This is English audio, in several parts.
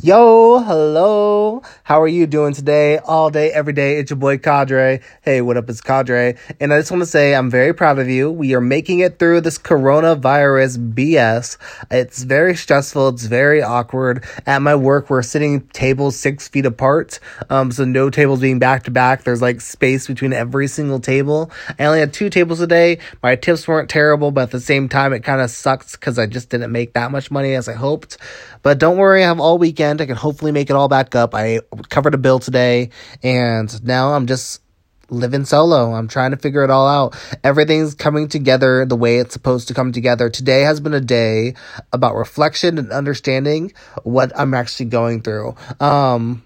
Yo, hello. How are you doing today? All day, every day. It's your boy Cadre. Hey, what up? It's Cadre. And I just want to say I'm very proud of you. We are making it through this coronavirus BS. It's very stressful. It's very awkward. At my work, we're sitting tables six feet apart. Um, so no tables being back to back. There's like space between every single table. I only had two tables a day. My tips weren't terrible, but at the same time, it kind of sucks because I just didn't make that much money as I hoped. But don't worry, I have all weekend. I can hopefully make it all back up. I covered a bill today, and now I'm just living solo. I'm trying to figure it all out. Everything's coming together the way it's supposed to come together. Today has been a day about reflection and understanding what I'm actually going through. Um,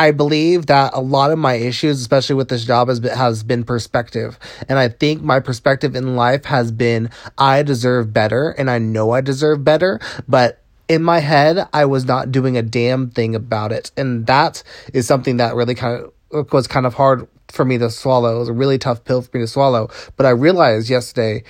I believe that a lot of my issues, especially with this job, has been, has been perspective. And I think my perspective in life has been I deserve better and I know I deserve better, but in my head, I was not doing a damn thing about it. And that is something that really kind of was kind of hard for me to swallow. It was a really tough pill for me to swallow. But I realized yesterday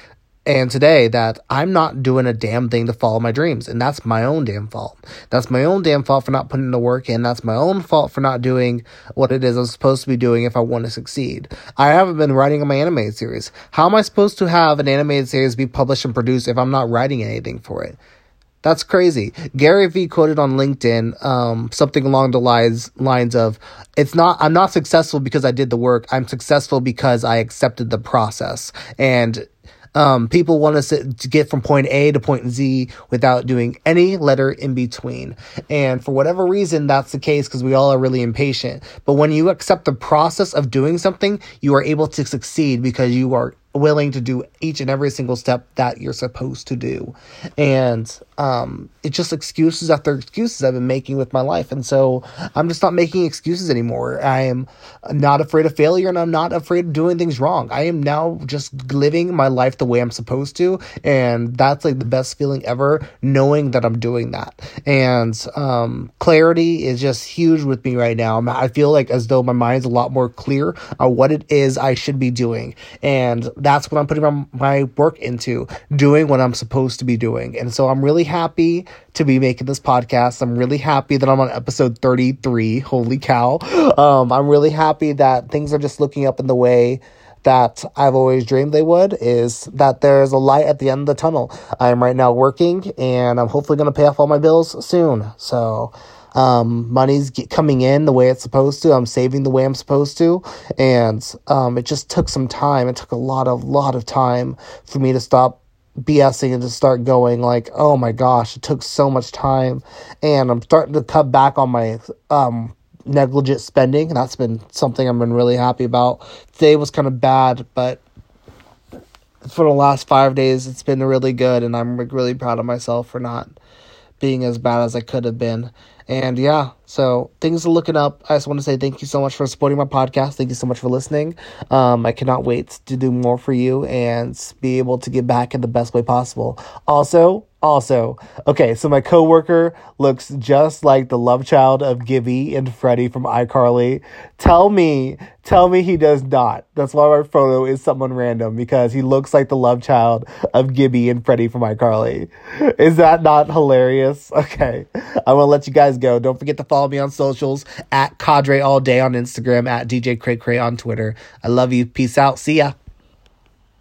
and today that I'm not doing a damn thing to follow my dreams. And that's my own damn fault. That's my own damn fault for not putting the work in. That's my own fault for not doing what it is I'm supposed to be doing if I want to succeed. I haven't been writing on my animated series. How am I supposed to have an animated series be published and produced if I'm not writing anything for it? That's crazy. Gary Vee quoted on LinkedIn um, something along the lines lines of, "It's not. I'm not successful because I did the work. I'm successful because I accepted the process." And um, people want us to get from point A to point Z without doing any letter in between. And for whatever reason, that's the case because we all are really impatient. But when you accept the process of doing something, you are able to succeed because you are willing to do each and every single step that you're supposed to do. And um, it's just excuses after excuses I've been making with my life. And so I'm just not making excuses anymore. I am not afraid of failure and I'm not afraid of doing things wrong. I am now just living my life the way I'm supposed to. And that's like the best feeling ever, knowing that I'm doing that. And um, clarity is just huge with me right now. I feel like as though my mind's a lot more clear on what it is I should be doing. And that's what I'm putting my, my work into, doing what I'm supposed to be doing. And so I'm really happy to be making this podcast. I'm really happy that I'm on episode 33. Holy cow. Um, I'm really happy that things are just looking up in the way that I've always dreamed they would is that there's a light at the end of the tunnel. I'm right now working and I'm hopefully going to pay off all my bills soon. So, um, money's coming in the way it's supposed to. I'm saving the way I'm supposed to, and um, it just took some time. It took a lot of lot of time for me to stop BSing and to start going like, oh my gosh, it took so much time, and I'm starting to cut back on my um negligent spending. That's been something I've been really happy about. Today was kind of bad, but for the last five days, it's been really good, and I'm really proud of myself for not being as bad as I could have been. And yeah, so things are looking up. I just want to say thank you so much for supporting my podcast. Thank you so much for listening. Um, I cannot wait to do more for you and be able to get back in the best way possible. Also, also, okay, so my coworker looks just like the love child of Gibby and Freddie from iCarly. Tell me, tell me he does not. That's why my photo is someone random because he looks like the love child of Gibby and Freddie from iCarly. Is that not hilarious? Okay, I want to let you go. Don't forget to follow me on socials at Cadre All Day on Instagram, at DJ Cray Cray on Twitter. I love you. Peace out. See ya.